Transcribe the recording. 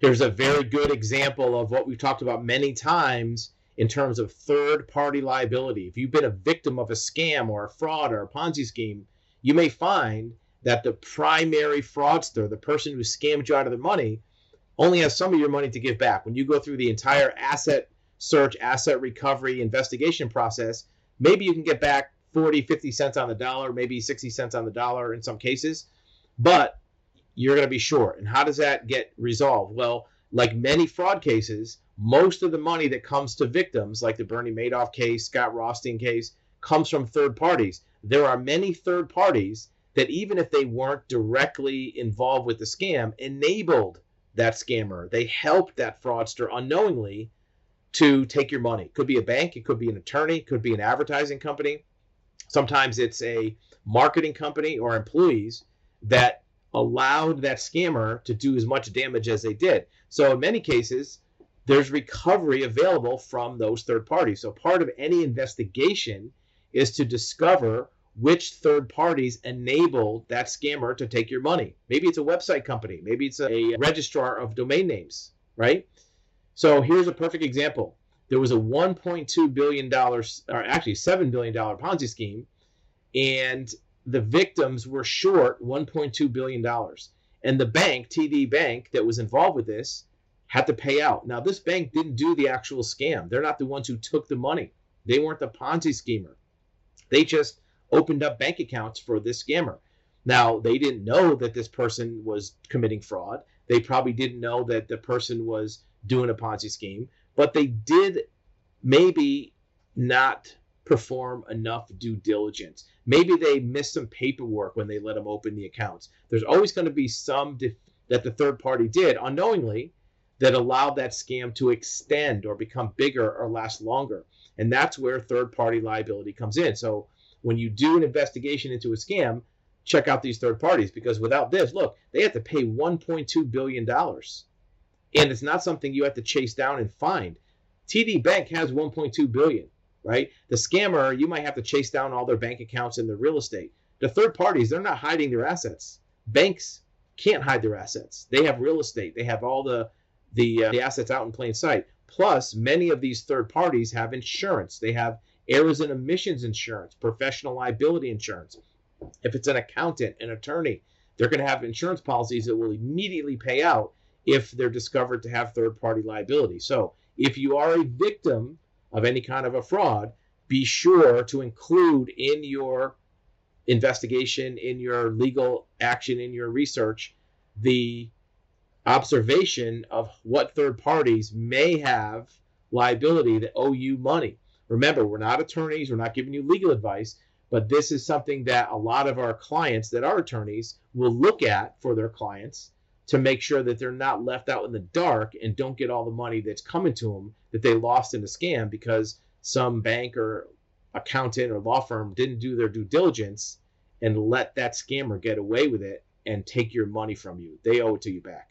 Here's a very good example of what we've talked about many times in terms of third party liability. If you've been a victim of a scam or a fraud or a Ponzi scheme, you may find that the primary fraudster, the person who scammed you out of the money, only has some of your money to give back. When you go through the entire asset search, asset recovery, investigation process, maybe you can get back 40, 50 cents on the dollar, maybe 60 cents on the dollar in some cases, but you're going to be short. And how does that get resolved? Well, like many fraud cases, most of the money that comes to victims, like the Bernie Madoff case, Scott Rothstein case, comes from third parties. There are many third parties that, even if they weren't directly involved with the scam, enabled that scammer. They helped that fraudster unknowingly to take your money. It Could be a bank, it could be an attorney, it could be an advertising company. Sometimes it's a marketing company or employees that allowed that scammer to do as much damage as they did. So in many cases, there's recovery available from those third parties. So part of any investigation is to discover which third parties enabled that scammer to take your money. Maybe it's a website company, maybe it's a registrar of domain names, right? So here's a perfect example. There was a 1.2 billion dollars, or actually 7 billion dollar Ponzi scheme, and the victims were short 1.2 billion dollars. And the bank, TD Bank, that was involved with this, had to pay out. Now, this bank didn't do the actual scam. They're not the ones who took the money. They weren't the Ponzi schemer. They just opened up bank accounts for this scammer. Now, they didn't know that this person was committing fraud. They probably didn't know that the person was doing a Ponzi scheme, but they did maybe not perform enough due diligence. Maybe they missed some paperwork when they let them open the accounts. There's always going to be some def- that the third party did unknowingly that allowed that scam to extend or become bigger or last longer. And that's where third party liability comes in. So when you do an investigation into a scam, check out these third parties because without this, look, they have to pay 1.2 billion dollars. And it's not something you have to chase down and find. TD Bank has 1.2 billion, right? The scammer, you might have to chase down all their bank accounts and their real estate. The third parties, they're not hiding their assets. Banks can't hide their assets. They have real estate. They have all the the, uh, the assets out in plain sight. Plus, many of these third parties have insurance. They have errors and omissions insurance, professional liability insurance. If it's an accountant, an attorney, they're going to have insurance policies that will immediately pay out if they're discovered to have third party liability. So, if you are a victim of any kind of a fraud, be sure to include in your investigation, in your legal action, in your research, the observation of what third parties may have liability that owe you money. Remember, we're not attorneys, we're not giving you legal advice, but this is something that a lot of our clients that are attorneys will look at for their clients to make sure that they're not left out in the dark and don't get all the money that's coming to them that they lost in a scam because some bank or accountant or law firm didn't do their due diligence and let that scammer get away with it and take your money from you. They owe it to you back.